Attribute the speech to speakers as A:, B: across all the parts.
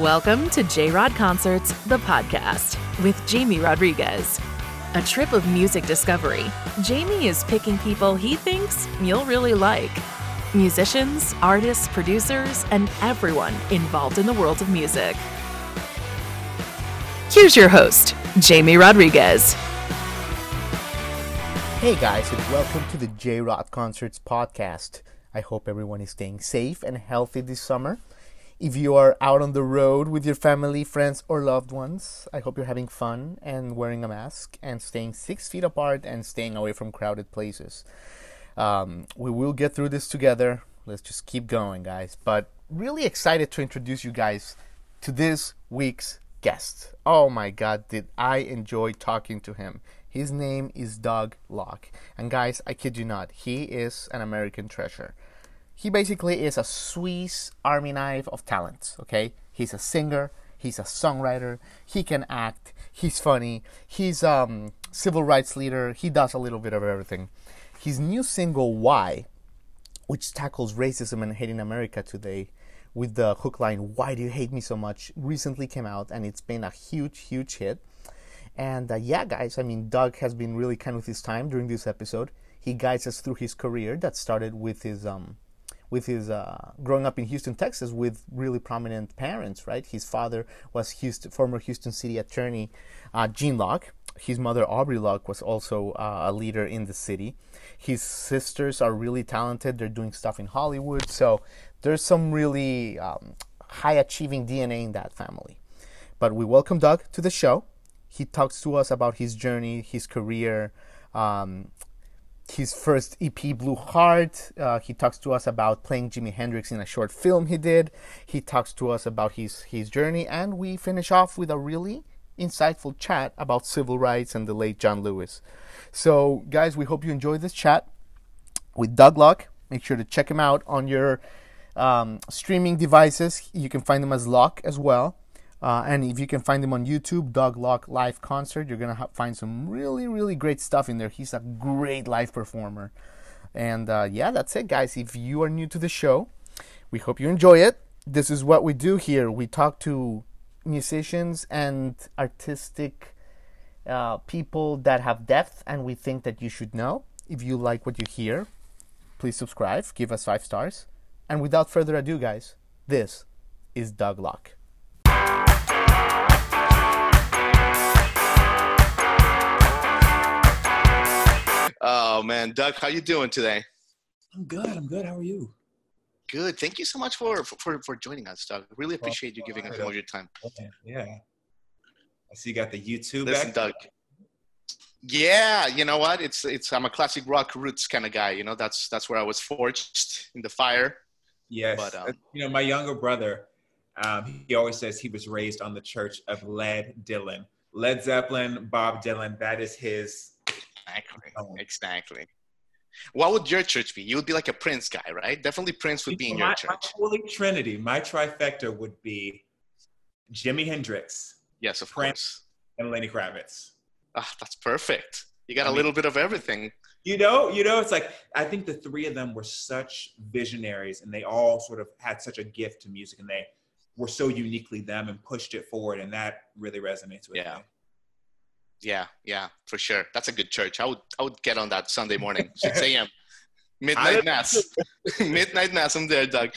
A: Welcome to J Rod Concerts, the podcast, with Jamie Rodriguez. A trip of music discovery. Jamie is picking people he thinks you'll really like musicians, artists, producers, and everyone involved in the world of music. Here's your host, Jamie Rodriguez.
B: Hey guys, and welcome to the J Rod Concerts podcast. I hope everyone is staying safe and healthy this summer. If you are out on the road with your family, friends, or loved ones, I hope you're having fun and wearing a mask and staying six feet apart and staying away from crowded places. Um, we will get through this together. Let's just keep going, guys. But really excited to introduce you guys to this week's guest. Oh my god, did I enjoy talking to him! His name is Doug Locke. And guys, I kid you not, he is an American treasure. He basically is a Swiss army knife of talents, okay? He's a singer, he's a songwriter, he can act, he's funny, he's um civil rights leader, he does a little bit of everything. His new single Why, which tackles racism and hate in America today with the hook line Why do you hate me so much, recently came out and it's been a huge huge hit. And uh, yeah, guys, I mean, Doug has been really kind with his time during this episode. He guides us through his career that started with his um, with his uh, growing up in Houston, Texas, with really prominent parents. Right, his father was Houston, former Houston City Attorney uh, Gene Locke. His mother Aubrey Locke was also uh, a leader in the city. His sisters are really talented. They're doing stuff in Hollywood. So there's some really um, high achieving DNA in that family. But we welcome Doug to the show he talks to us about his journey, his career, um, his first EP, Blue Heart. Uh, he talks to us about playing Jimi Hendrix in a short film he did. He talks to us about his, his journey, and we finish off with a really insightful chat about civil rights and the late John Lewis. So, guys, we hope you enjoyed this chat with Doug Locke. Make sure to check him out on your um, streaming devices. You can find him as Locke as well. Uh, and if you can find him on YouTube, Doug Locke live concert, you're gonna ha- find some really, really great stuff in there. He's a great live performer. And uh, yeah, that's it, guys. If you are new to the show, we hope you enjoy it. This is what we do here. We talk to musicians and artistic uh, people that have depth, and we think that you should know. If you like what you hear, please subscribe, give us five stars. And without further ado, guys, this is Doug Locke.
C: Oh man, Doug, how you doing today?
D: I'm good. I'm good. How are you?
C: Good. Thank you so much for for, for joining us, Doug. Really appreciate you giving us more of your time.
D: Yeah. I see you got the YouTube.
C: Listen,
D: back.
C: Doug. Yeah, you know what? It's it's I'm a classic rock roots kind of guy. You know, that's that's where I was forged in the fire.
D: Yes.
C: But, um,
D: you know, my younger brother, um, he always says he was raised on the church of Led Dylan. Led Zeppelin, Bob Dylan. That is his.
C: Exactly.
D: Oh.
C: Exactly. What would your church be? You would be like a Prince guy, right? Definitely Prince would be in
D: my,
C: your
D: my
C: church.
D: holy trinity, my trifecta would be Jimi Hendrix
C: Yes, of
D: Prince.
C: course.
D: and Lenny Kravitz.
C: Ah, that's perfect. You got
D: I
C: a
D: mean-
C: little bit of everything.
D: You know, you know, it's like I think the three of them were such visionaries, and they all sort of had such a gift to music, and they were so uniquely them and pushed it forward, and that really resonates with
C: Yeah.
D: me.
C: Yeah, yeah, for sure. That's a good church. I would I would get on that Sunday morning, 6 a.m. Midnight mass. Midnight mass. I'm there, Doug.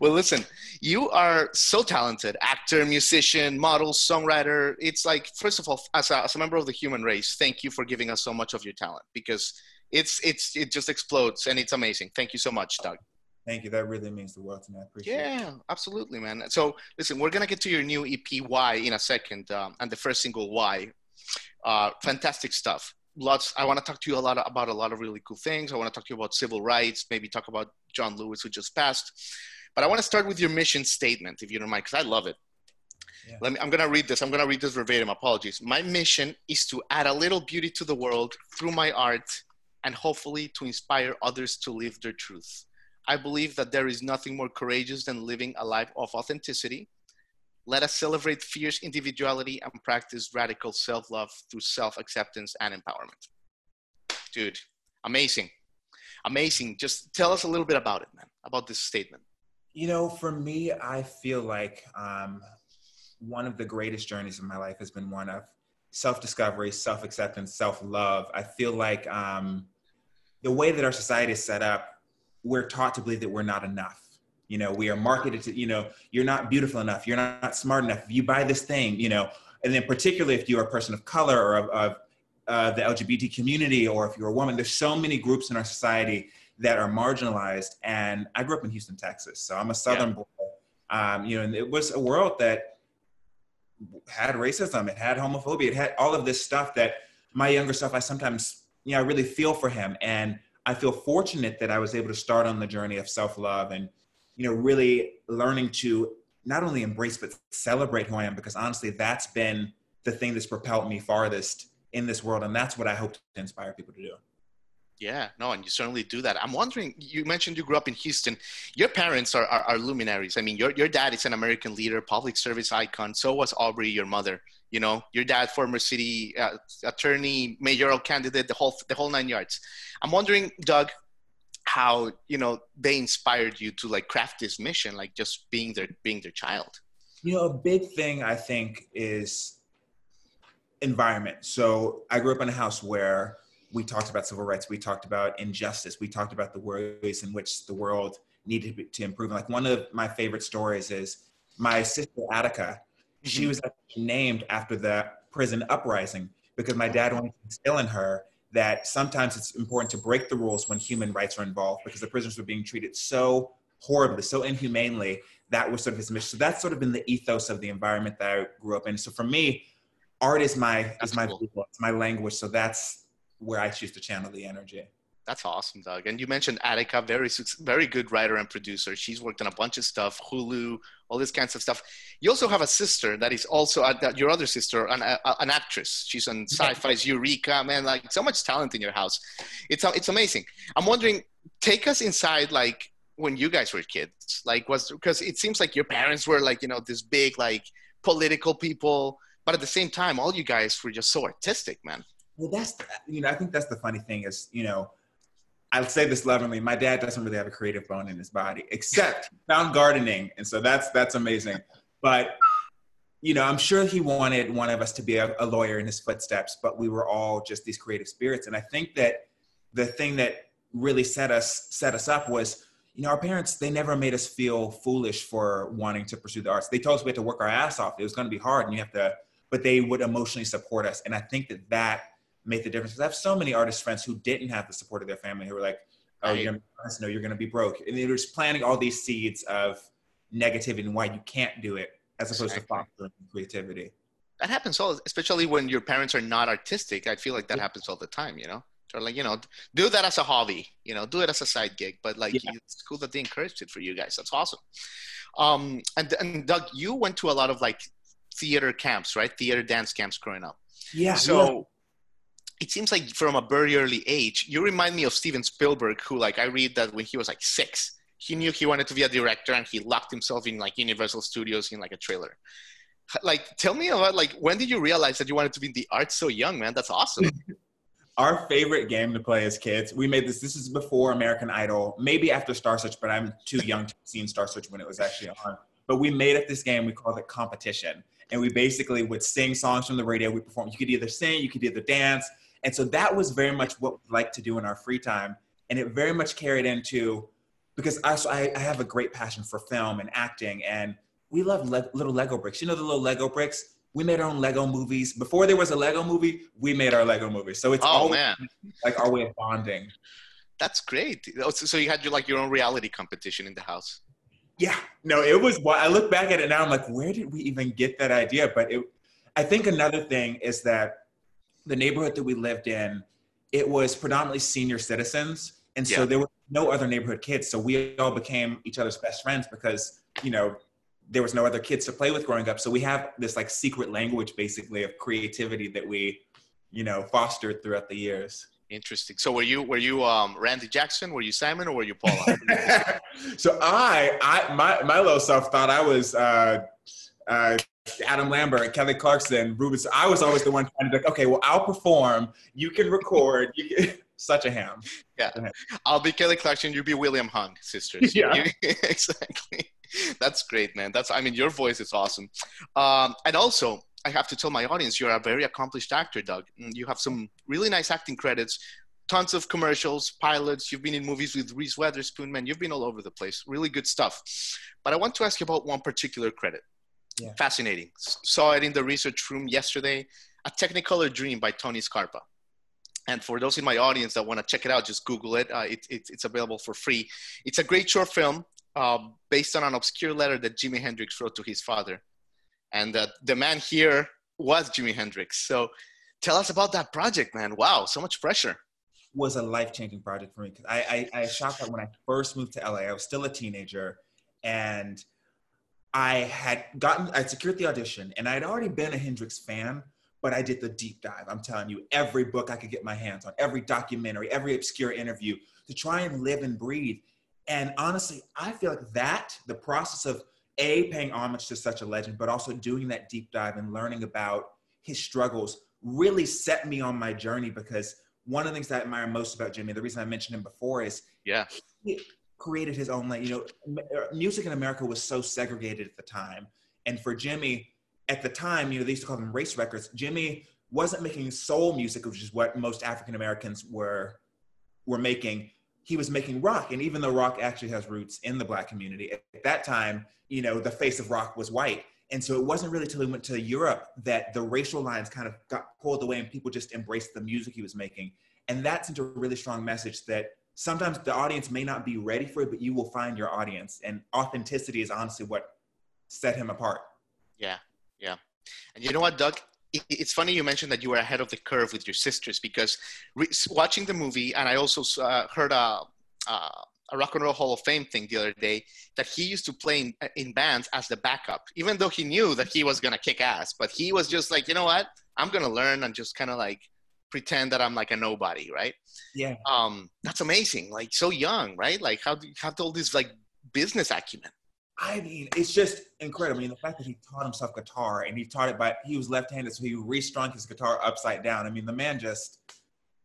C: Well, listen, you are so talented actor, musician, model, songwriter. It's like, first of all, as a, as a member of the human race, thank you for giving us so much of your talent because it's it's it just explodes and it's amazing. Thank you so much, Doug.
D: Thank you. That really means the world to me. I appreciate it.
C: Yeah, absolutely, man. So, listen, we're gonna get to your new EP "Why" in a second, um, and the first single "Why." Uh, fantastic stuff. Lots. I want to talk to you a lot about a lot of really cool things. I want to talk to you about civil rights. Maybe talk about John Lewis, who just passed. But I want to start with your mission statement, if you don't mind, because I love it.
D: Yeah.
C: Let me. I'm gonna read this. I'm gonna read this verbatim. Apologies. My mission is to add a little beauty to the world through my art, and hopefully to inspire others to live their truth. I believe that there is nothing more courageous than living a life of authenticity. Let us celebrate fierce individuality and practice radical self love through self acceptance and empowerment. Dude, amazing. Amazing. Just tell us a little bit about it, man, about this statement.
D: You know, for me, I feel like um, one of the greatest journeys of my life has been one of self-discovery, self-acceptance, self-love. I feel like um, the way that our society is set up, we're taught to believe that we're not enough. You know, we are marketed to, you know, you're not beautiful enough, you're not smart enough. If you buy this thing, you know, and then particularly if you're a person of color or of, of uh, the LGBT community, or if you're a woman, there's so many groups in our society that are marginalized. And I grew up in Houston, Texas, so I'm a Southern yeah. boy. Um, you know, and it was a world that had racism, it had homophobia, it had all of this stuff that my younger self, I sometimes, you know, I really feel for him. And I feel fortunate that I was able to start on the journey of self love and, you know, really learning to not only embrace, but celebrate who I am, because honestly, that's been the thing that's propelled me farthest in this world. And that's what I hope to inspire people to do.
C: Yeah, no, and you certainly do that. I'm wondering, you mentioned you grew up in Houston. Your parents are, are, are, luminaries. I mean, your, your dad is an American leader, public service icon. So was Aubrey, your mother. You know, your dad, former city uh, attorney, mayoral candidate, the whole, the whole nine yards. I'm wondering, Doug, how, you know, they inspired you to like craft this mission, like just being their, being their child.
D: You know, a big thing I think is environment. So I grew up in a house where we talked about civil rights, we talked about injustice, we talked about the ways in which the world needed to improve. Like one of my favorite stories is my sister Attica. She mm-hmm. was named after the prison uprising because my dad wanted to instill in her that sometimes it's important to break the rules when human rights are involved because the prisoners were being treated so horribly, so inhumanely. That was sort of his mission. So that's sort of been the ethos of the environment that I grew up in. So for me, art is my that's is my cool. it's my language. So that's where I choose to channel the energy.
C: That's awesome, Doug. And you mentioned Attica, very very good writer and producer. She's worked on a bunch of stuff, Hulu, all this kinds of stuff. You also have a sister that is also uh, your other sister, an, uh, an actress. She's on Sci-Fi's Eureka. Man, like so much talent in your house. It's it's amazing. I'm wondering, take us inside, like when you guys were kids. Like was because it seems like your parents were like you know this big like political people, but at the same time, all you guys were just so artistic, man.
D: Well, that's you know I think that's the funny thing is you know I say this lovingly. My dad doesn't really have a creative bone in his body, except found gardening, and so that's that's amazing. But you know, I'm sure he wanted one of us to be a, a, lawyer in his footsteps, but we were all just these creative spirits. And I think that the thing that really set us set us up was, you know, our parents they never made us feel foolish for wanting to pursue the arts. They told us we had to work our ass off. It was going to be hard, and you have to, but they would emotionally support us. And I think that that make the difference. Because I have so many artist friends who didn't have the support of their family who were like, "Oh, you're gonna no, you're gonna be broke," and they're just planting all these seeds of negativity and why you can't do it, as opposed exactly. to fostering creativity.
C: That happens all, especially when your parents are not artistic. I feel like that yeah. happens all the time. You know, they're like, you know, do that as a hobby. You know, do it as a side gig. But like, yeah. it's cool that they encouraged it for you guys. That's awesome. Um, and and Doug, you went to a lot of like theater camps, right? Theater dance camps growing up.
D: Yeah.
C: So it seems like from a very early age, you remind me of Steven Spielberg, who like I read that when he was like six, he knew he wanted to be a director and he locked himself in like Universal Studios in like a trailer. Like, tell me about like when did you realize that you wanted to be in the arts so young, man? That's awesome.
D: Our favorite game to play as kids, we made this. This is before American Idol, maybe after Star Search, but I'm too young to have seen Star Search when it was actually on. But we made up this game. We called it competition, and we basically would sing songs from the radio. We perform. You could either sing, you could either dance and so that was very much what we like to do in our free time. And it very much carried into, because I, so I, I have a great passion for film and acting, and we love le- little Lego bricks. You know the little Lego bricks? We made our own Lego movies. Before there was a Lego movie, we made our Lego movies. So it's
C: oh, man.
D: like our way of bonding.
C: That's great. Oh, so you had your like your own reality competition in the house.
D: Yeah, no, it was. I look back at it now. I'm like, where did we even get that idea? But it, I think another thing is that the neighborhood that we lived in, it was predominantly senior citizens. And so yeah. there were no other neighborhood kids. So we all became each other's best friends because, you know, there was no other kids to play with growing up. So we have this like secret language basically of creativity that we, you know, fostered throughout the years.
C: Interesting. So were you were you um, Randy Jackson? Were you Simon or were you Paula?
D: so I I my my little self thought I was uh, uh, Adam Lambert, Kelly Clarkson, Rubens. I was always the one trying to be like, okay, well, I'll perform. You can record. You can, such a ham.
C: Yeah. I'll be Kelly Clarkson. You'll be William Hung, sisters.
D: Yeah.
C: exactly. That's great, man. That's I mean, your voice is awesome. Um, and also, I have to tell my audience you're a very accomplished actor, Doug. Mm, you have some really nice acting credits, tons of commercials, pilots. You've been in movies with Reese Witherspoon, man. You've been all over the place. Really good stuff. But I want to ask you about one particular credit. Yeah. Fascinating. Saw it in the research room yesterday. A Technicolor Dream by Tony Scarpa. And for those in my audience that want to check it out, just Google it. Uh, it, it. It's available for free. It's a great short film uh, based on an obscure letter that Jimi Hendrix wrote to his father. And uh, the man here was Jimi Hendrix. So tell us about that project, man. Wow, so much pressure.
D: Was a life changing project for me. I, I, I shot that when I first moved to LA. I was still a teenager. And I had gotten, I secured the audition, and I had already been a Hendrix fan, but I did the deep dive. I'm telling you, every book I could get my hands on, every documentary, every obscure interview to try and live and breathe. And honestly, I feel like that, the process of A, paying homage to such a legend, but also doing that deep dive and learning about his struggles really set me on my journey because one of the things that I admire most about Jimi, the reason I mentioned him before is
C: yeah,
D: he created his own. You know, uh, music in America was so segregated at the time. And for Jimi, at the time, you know, they used to call them race records. Jimi wasn't making soul music, which is what most African Americans were were making. He was making rock, and even though rock actually has roots in the black community, at that time, you know, the face of rock was white. And so it wasn't really till he went to Europe that the racial lines kind of got pulled away and people just embraced the music he was making. And that sent a really strong message that sometimes the audience may not be ready for it, but you will find your audience. And authenticity is honestly what set him apart.
C: Yeah, yeah. And you know what, Doug? It's funny you mentioned that you were ahead of the curve with your sisters because re- watching the movie, and I also uh, heard a, uh, a Rock and Roll Hall of Fame thing the other day that he used to play in, in bands as the backup, even though he knew that he was gonna kick ass. But he was just like, you know what? I'm gonna learn and just kind of like pretend that I'm like a nobody, right?
D: Yeah.
C: Um, that's amazing. Like so young, right? Like how do you have all this like business acumen?
D: I mean, it's just incredible. I mean, the fact that he taught himself guitar and he taught it by he was left-handed, so he restrung his guitar upside down. I mean, the man just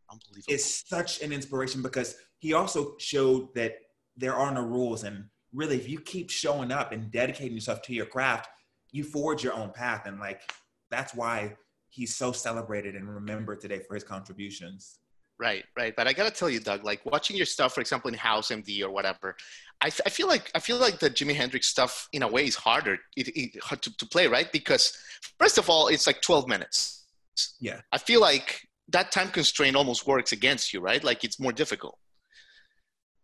C: unbelievable.
D: Is such an inspiration because he also showed that there are no rules, and really, if you keep showing up and dedicating yourself to your craft, you forge your own path, and like that's why he's so celebrated and remembered today for his contributions.
C: Right, right. But I gotta tell you, Doug, like watching your stuff, for example, in House MD or whatever, I, I feel like I feel like the Jimi Hendrix stuff in a way is harder it, it, to, to play, right? Because first of all, it's like 12 minutes.
D: Yeah.
C: I feel like that time constraint almost works against you, right? Like it's more difficult.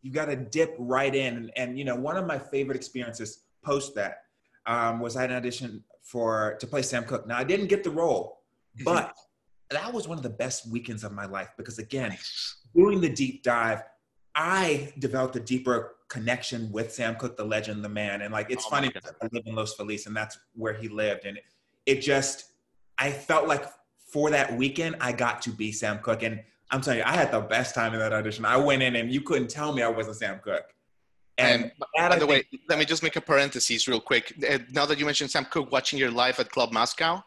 D: You got to dip right in, and, and, you know, one of my favorite experiences post that um, was I had an audition for to play Sam Cooke. Now I didn't get the role. But that was one of the best weekends of my life because again, doing the deep dive, I developed a deeper connection with Sam Cooke, the legend, the man. And like, it's oh funny, I live in Los Feliz and that's where he lived. And it just, I felt like for that weekend, I got to be Sam Cooke. And I'm telling you, I had the best time in that audition. I went in and you couldn't tell me I wasn't Sam Cooke.
C: And, and by the way, let me just make a parenthesis real quick. Uh, now that you mentioned Sam Cooke, watching your live at Club Moscow,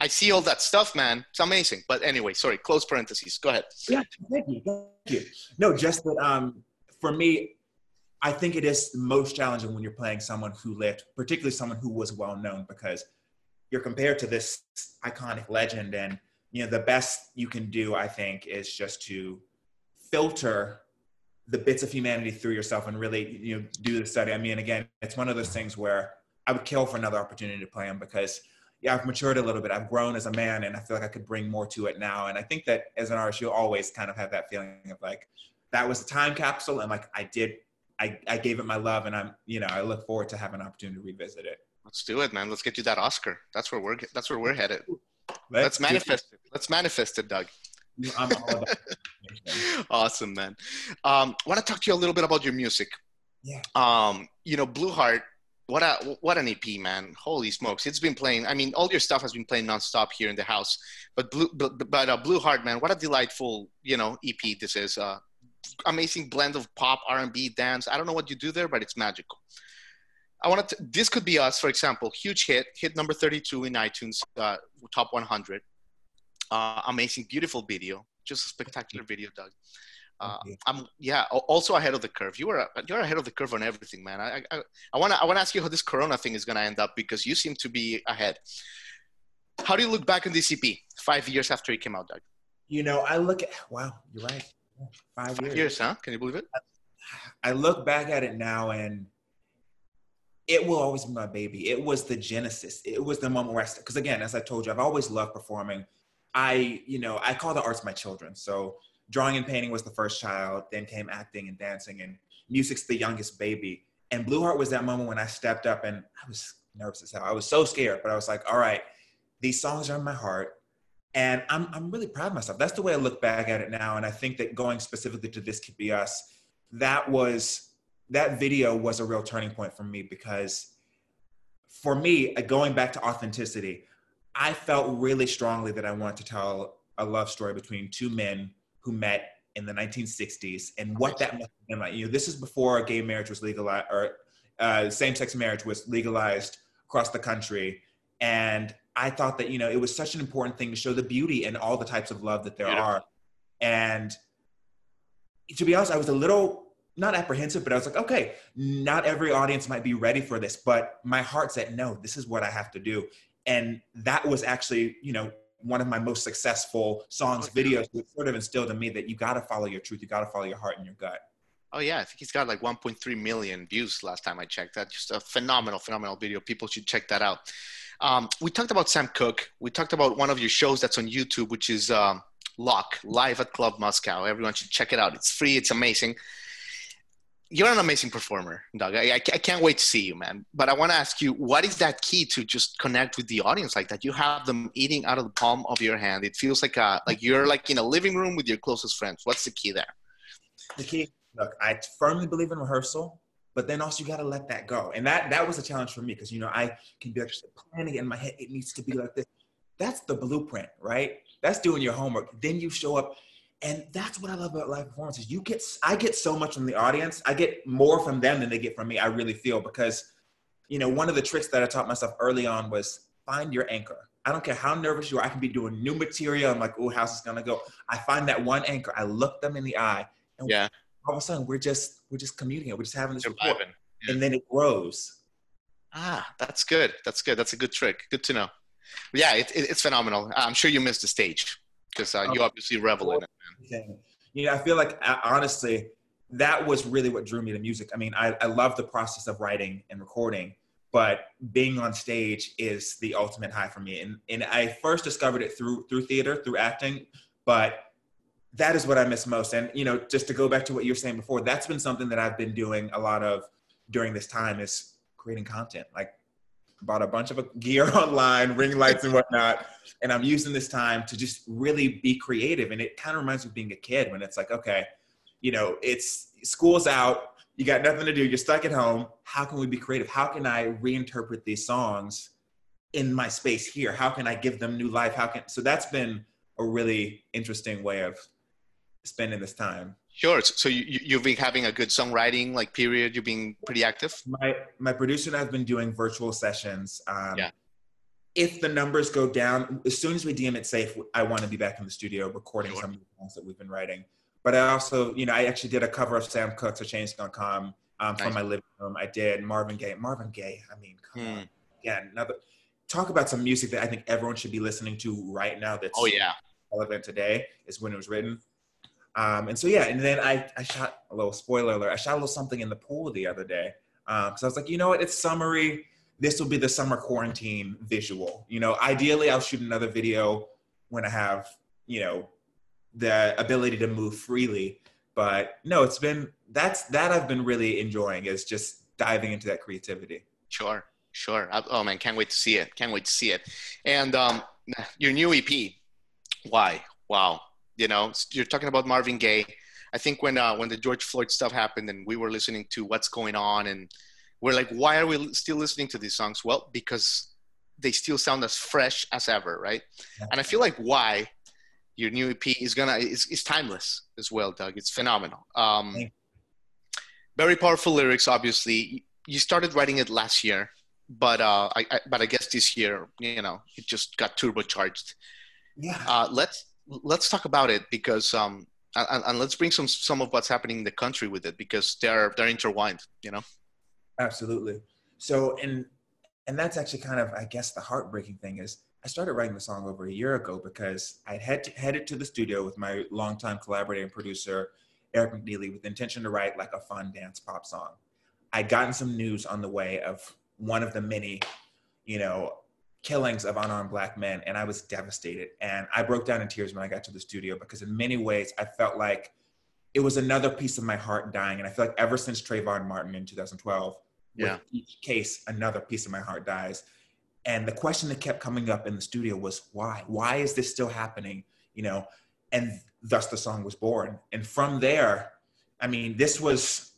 C: I see all that stuff, man. It's amazing. But anyway, sorry, close parentheses. Go ahead.
D: Yeah, thank you. Thank you. No, just that um, for me, I think it is most challenging when you're playing someone who lived, particularly someone who was well known, because you're compared to this iconic legend. And, you know, the best you can do, I think, is just to filter the bits of humanity through yourself and really, you know, do the study. I mean, again, it's one of those things where I would kill for another opportunity to play him because – yeah, I've matured a little bit. I've grown as a man, and I feel like I could bring more to it now. And I think that as an artist, you'll always kind of have that feeling of like, that was a time capsule, and like I did, I, I gave it my love, and I'm, you know, I look forward to having an opportunity to revisit it.
C: Let's do it, man. Let's get you that Oscar. That's where we're that's where we're headed. Let's, Let's manifest it. Let's manifest it, Doug. I'm all about awesome, man. Um, I want to talk to you a little bit about your music.
D: Yeah.
C: Um, you know, Blue Heart what a what an EP, man! Holy smokes, it's been playing. I mean, all your stuff has been playing nonstop here in the house. But blue, but, but uh, Blue Heart, man, what a delightful you know EP this is. Uh, amazing blend of pop, R and B, dance. I don't know what you do there, but it's magical. I wanted to, this could be us, for example, huge hit, hit number 32 in iTunes, uh, top 100. Uh, amazing, beautiful video, just a spectacular video, Doug. Uh, I'm yeah. Also ahead of the curve. You are you're ahead of the curve on everything, man. I I, I want to I want to ask you how this Corona thing is going to end up because you seem to be ahead. How do you look back on the EP five years after it came out, Doug?
D: You know, I look at wow, you're right.
C: Five, five years. years, huh? Can you believe it?
D: I look back at it now and it will always be my baby. It was the genesis. It was the moment where I, because again, as I told you, I've always loved performing. I, you know, I call the arts my children. So drawing and painting was the first child, then came acting and dancing, and music's the youngest baby. And Blue Heart was that moment when I stepped up and I was nervous as hell. I was so scared, but I was like, all right, these songs are in my heart. And I'm, I'm really proud of myself. That's the way I look back at it now. And I think that going specifically to This Could Be Us, that was, that video was a real turning point for me because for me, uh, going back to authenticity, I felt really strongly that I wanted to tell a love story between two men who met in the 1960s and what that must have been like. You know, this is before gay marriage was legalized or uh, same-sex marriage was legalized across the country. And I thought that, you know, it was such an important thing to show the beauty and all the types of love that there yeah. are. And to be honest, I was a little not apprehensive, but I was like, okay, not every audience might be ready for this, but my heart said, no, this is what I have to do. And that was actually, you know, one of my most successful songs, videos, which sort of instilled in me that you got to follow your truth, you got to follow your heart and your gut.
C: Oh yeah, I think he's got like 1.3 million views last time I checked. That's just a phenomenal, phenomenal video. People should check that out. Um, we talked about Sam Cooke. We talked about one of your shows that's on YouTube, which is um, Locke live at Club Moscow. Everyone should check it out. It's free. It's amazing you're an amazing performer, Doug. I, I, can't wait to see you, man. But I want to ask you, what is that key to just connect with the audience like that? You have them eating out of the palm of your hand. It feels like a like you're like in a living room with your closest friends. What's the key there?
D: The key, look, I firmly believe in rehearsal, but then also you got to let that go. And that that was a challenge for me because you know I can be like planning in my head. It needs to be like this. That's the blueprint, right? That's doing your homework. Then you show up and that's what I love about live performances. You get, I get so much from the audience. I get more from them than they get from me. I really feel because, you know, one of the tricks that I taught myself early on was find your anchor. I don't care how nervous you are. I can be doing new material. I'm like, oh, how's this gonna go? I find that one anchor. I look them in the eye,
C: and yeah.
D: all of a sudden we're just we're just communicating. We're just having this rapport, yeah. and then it grows.
C: Ah, that's good. That's good. That's a good trick. Good to know. Yeah, it, it, it's phenomenal. I'm sure you missed the stage because uh, you oh. obviously revel in it. Man.
D: You know, I feel like uh, honestly, that was really what drew me to music. I mean, I, I love the process of writing and recording, but being on stage is the ultimate high for me. And and I first discovered it through through theater, through acting, but that is what I miss most. And you know, just to go back to what you were saying before, that's been something that I've been doing a lot of during this time is creating content. Like bought a bunch of gear online, ring lights and whatnot. And I'm using this time to just really be creative. And it kind of reminds me of being a kid when it's like, okay, you know, it's school's out, you got nothing to do, you're stuck at home. How can we be creative? How can I reinterpret these songs in my space here? How can I give them new life? How can so that's been a really interesting way of spending this time.
C: Sure. So you, you've been having a good songwriting like period. You've been pretty active.
D: My my producer and I've been doing virtual sessions.
C: Um, yeah.
D: If the numbers go down, as soon as we deem it safe, I want to be back in the studio recording sure. some of the songs that we've been writing. But I also, you know, I actually did a cover of Sam Cooke's "A Change Gonna Come" um, nice. from my living room. I did Marvin Gaye. Marvin Gaye. I mean, come hmm. on. Again, another talk about some music that I think everyone should be listening to right now. That's
C: oh yeah
D: relevant today is when it was written. Um, and so yeah, and then I, I shot a little spoiler alert. I shot a little something in the pool the other day. Um, so I was like, you know what? It's summery. This will be the summer quarantine visual. You know, ideally I'll shoot another video when I have, you know, the ability to move freely. But no, it's been that's that I've been really enjoying is just diving into that creativity.
C: Sure, sure. Oh man, can't wait to see it. Can't wait to see it. And um, your new EP, why? Wow, you know, you're talking about Marvin Gaye. I think when uh, when the George Floyd stuff happened and we were listening to what's going on and we're like, why are we still listening to these songs? Well, because they still sound as fresh as ever, right? And I feel like why your new EP is gonna is, is timeless as well, Doug. It's phenomenal. Um, very powerful lyrics, obviously. You started writing it last year, but uh, I, I, but I guess this year, you know, it just got turbocharged.
D: Yeah.
C: Uh, let's let's talk about it because um, and, and let's bring some some of what's happening in the country with it because they're they're intertwined you know?
D: Absolutely. So and and that's actually kind of i guess the heartbreaking thing is i started writing the song over a year ago because i had to, headed to the studio with my longtime collaborator and producer eric mcneely with intention to write like a fun dance pop song. I'd gotten some news on the way of one of the many you know killings of unarmed black men and i was devastated. And i broke down in tears when i got to the studio because in many ways i felt like it was another piece of my heart dying. And i feel like ever since trayvon martin in 2012 yeah. with each case another piece of my heart dies. And the question that kept coming up in the studio was why? Why is this still happening? You know and thus the song was born. And from there i mean this was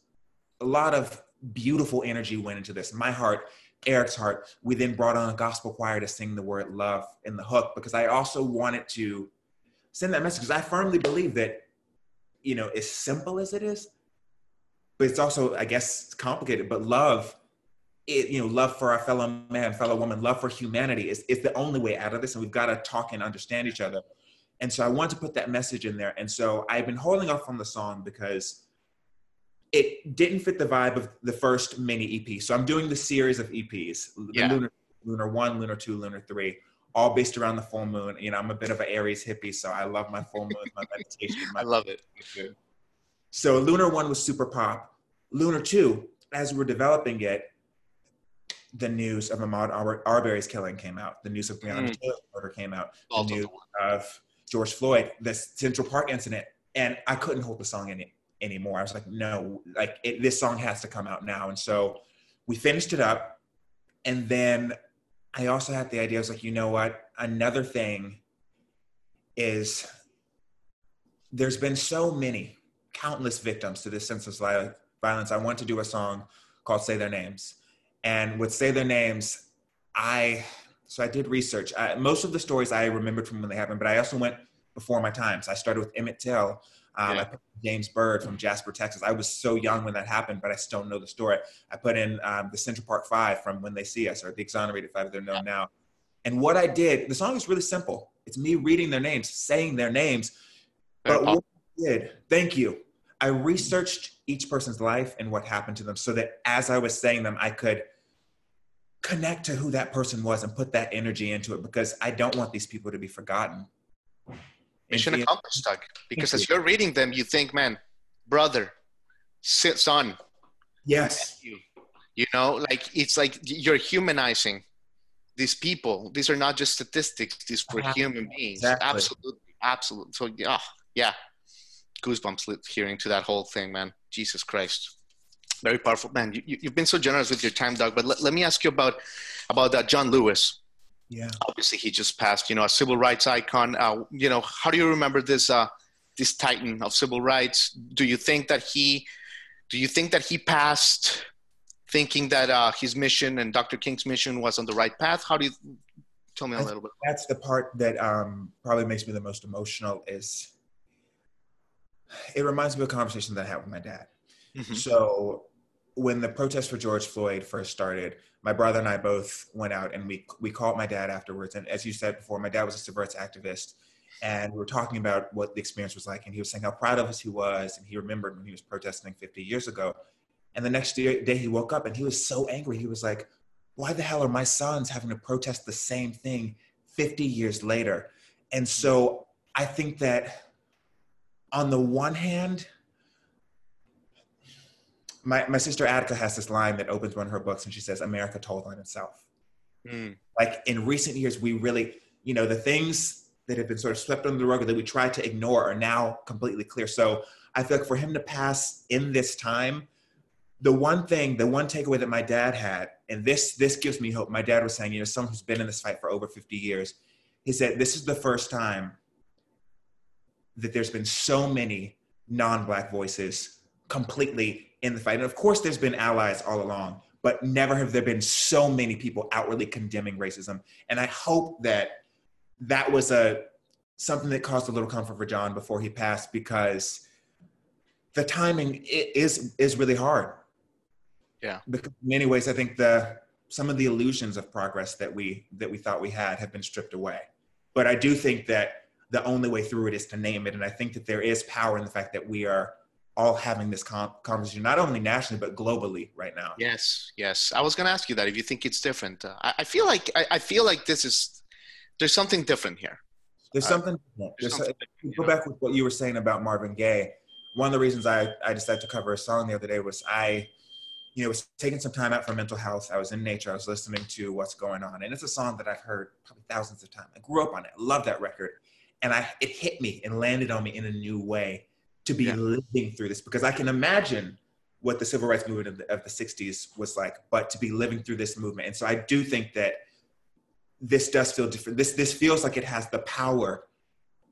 D: a lot of beautiful energy went into this. My heart Eric's heart, we then brought on a gospel choir to sing the word love in the hook because I also wanted to send that message because I firmly believe that, you know, as simple as it is, but it's also, I guess, complicated. But love, it, you know, love for our fellow man, fellow woman, love for humanity is, is the only way out of this. And we've got to talk and understand each other. And so I want to put that message in there. And so I've been holding off on the song because it didn't fit the vibe of the first mini EP. So I'm doing the series of EPs, yeah. Lunar, Lunar One, Lunar Two, Lunar Three, all based around the full moon. You know, I'm a bit of an Aries hippie, so I love my full moon, my meditation. My
C: I love it.
D: So Lunar One was super pop. Lunar Two, as we were developing it, the news of Ahmaud Ar- Arbery's killing came out. The news of Breonna mm. murder came out. The news of George Floyd, the Central Park incident, and I couldn't hold the song in it anymore. I was like, no, like it, this song has to come out now. And so we finished it up. And then I also had the idea, I was like, you know what? Another thing is there's been so many, countless victims to this senseless violence. I want to do a song called Say Their Names. And with Say Their Names, I, so I did research. I, most of the stories I remembered from when they happened, but I also went before my times. I started with Emmett Till, um, yeah. I put James Byrd from Jasper, Texas. I was so young when that happened, but I still know the story. I put in um, the Central Park Five from When They See Us, or the Exonerated Five, they're known now. And what I did, the song is really simple. It's me reading their names, saying their names. But what I did, thank you. I researched each person's life and what happened to them so that as I was saying them, I could connect to who that person was and put that energy into it because I don't want these people to be forgotten.
C: Mission accomplished, Doug. Because as you're reading them, you think, man, brother, son.
D: Yes.
C: You, you know, like it's like you're humanizing these people. These are not just statistics. These were uh-huh. human beings. Exactly. Absolutely. Absolutely. So yeah, yeah. Goosebumps hearing to that whole thing, man. Jesus Christ. Very powerful, man. You, have been so generous with your time, Doug. But let, let me ask you about about that John Lewis.
D: Yeah.
C: Obviously, he just passed. You know, a civil rights icon. Uh, you know, how do you remember this uh, this titan of civil rights? Do you think that he do you think that he passed thinking that uh, his mission and Dr. King's mission was on the right path? How do you tell me a little bit?
D: That's the part that um, probably makes me the most emotional. Is it reminds me of a conversation that I had with my dad. Mm-hmm. So when the protest for George Floyd first started, my brother and I both went out and we we called my dad afterwards. And as you said before, my dad was a rights activist, and we were talking about what the experience was like. And he was saying how proud of us he was, and he remembered when he was protesting 50 years ago. And the next day, day he woke up and he was so angry. He was like, "Why the hell are my sons having to protest the same thing 50 years later?" And so I think that on the one hand, my, my sister Attica has this line that opens one of her books and she says, America told on itself. Mm. Like in recent years, we really, you know, the things that have been sort of swept under the rug that we tried to ignore are now completely clear. So I feel like for him to pass in this time, the one thing, the one takeaway that my dad had, and this this gives me hope. My dad was saying, you know, someone who's been in this fight for over 50 years, he said, this is the first time that there's been so many non-black voices completely in the fight. And of course, there's been allies all along, but never have there been so many people outwardly condemning racism. And I hope that that was a something that caused a little comfort for John before he passed, because the timing is is really hard.
C: Yeah.
D: Because in many ways, I think the some of the illusions of progress that we that we thought we had have been stripped away. But I do think that the only way through it is to name it. And I think that there is power in the fact that we are all having this conversation, not only nationally but globally right now.
C: Yes, yes. I was going to ask you that if you think it's different. Uh, I, I, feel like I, I, feel like this is there's something different here.
D: There's uh, something. Different. There's something different, go know? back with what you were saying about Marvin Gaye. One of the reasons I, I decided to cover a song the other day was I, you know, was taking some time out for mental health. I was in nature. I was listening to what's going on, and it's a song that I've heard probably thousands of times. I grew up on it. Love that record, and I it hit me and landed on me in a new way to be yeah. living through this because I can imagine what the civil rights movement of the, of the 60s was like, but to be living through this movement. And so I do think that this does feel different. This, this feels like it has the power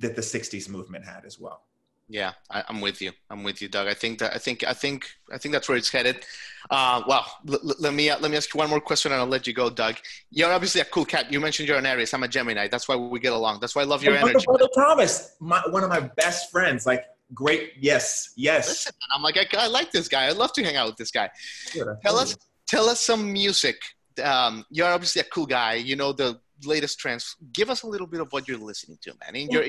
D: that the 60s movement had as well.
C: Yeah, I, am with you. I'm with you, Doug. I think that I think I think I think that's where it's headed. Uh, well, l- l- let me uh, let me ask you one more question, and I'll let you go, Doug. You're obviously a cool cat. You mentioned you're an Aries. I'm a Gemini. That's why we get along. That's why I love your energy.
D: Brother Thomas, my, one of my best friends. Like great. Yes, yes. Listen,
C: I'm like, I, I, like this guy. I'd love to hang out with this guy. tell us, tell us some music. Um, you're obviously a cool guy. You know the latest trends. Give us a little bit of what you're listening to, man. In your,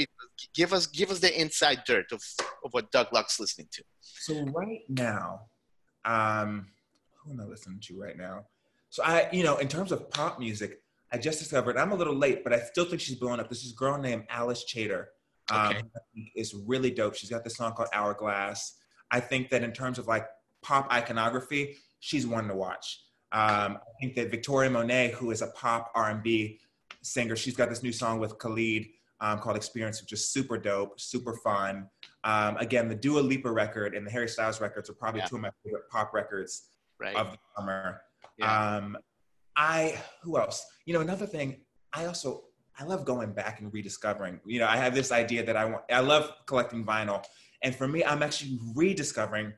C: give us, give us the inside dirt of, of what Doug Locke's listening to.
D: So right now, um, who am I listening to right now? So I, you know, in terms of pop music, I just discovered. I'm a little late, but I still think she's blowing up. This is a girl named Alice Chater. Um, is really dope. She's got this song called Hourglass. I think that in terms of like pop iconography, she's one to watch. Um, I think that Victoria Monet, who is a pop R&B singer, she's got this new song with Khalid um, called Experience, which is super dope, super fun. Um, again, the Dua Lipa record and the Harry Styles records are probably yeah. two of my favorite pop records right. of the summer. Yeah. Um, I who else? You know, another thing. I also I love going back and rediscovering. You know, I have this idea that I want, I love collecting vinyl. And for me, I'm actually rediscovering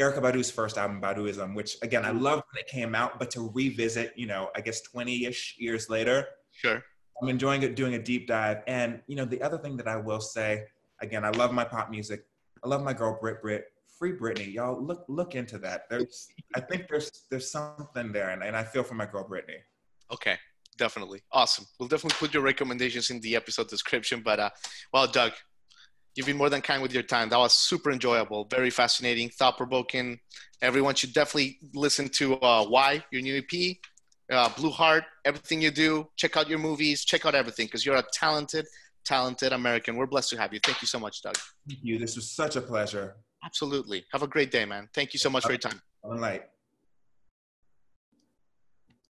D: Erykah Badu's first album, Baduism, which again, I loved when it came out, but to revisit, you know, I guess 20 ish years later.
C: Sure.
D: I'm enjoying it, doing a deep dive. And, you know, the other thing that I will say, again, I love my pop music. I love my girl, Brit Brit. Free Britney, y'all look look into that. There's, I think there's there's something there, and, and I feel for my girl Britney.
C: Okay, definitely. Awesome. We'll definitely put your recommendations in the episode description. But uh, well, Doug, you've been more than kind with your time. That was super enjoyable, very fascinating, thought provoking. Everyone should definitely listen to uh, Why, your new EP, uh, Blue Heart, everything you do. Check out your movies, check out everything because you're a talented, talented American. We're blessed to have you. Thank you so much, Doug.
D: Thank you. This was such a pleasure.
C: Absolutely. Have a great day, man. Thank you so much for your time.
D: All right.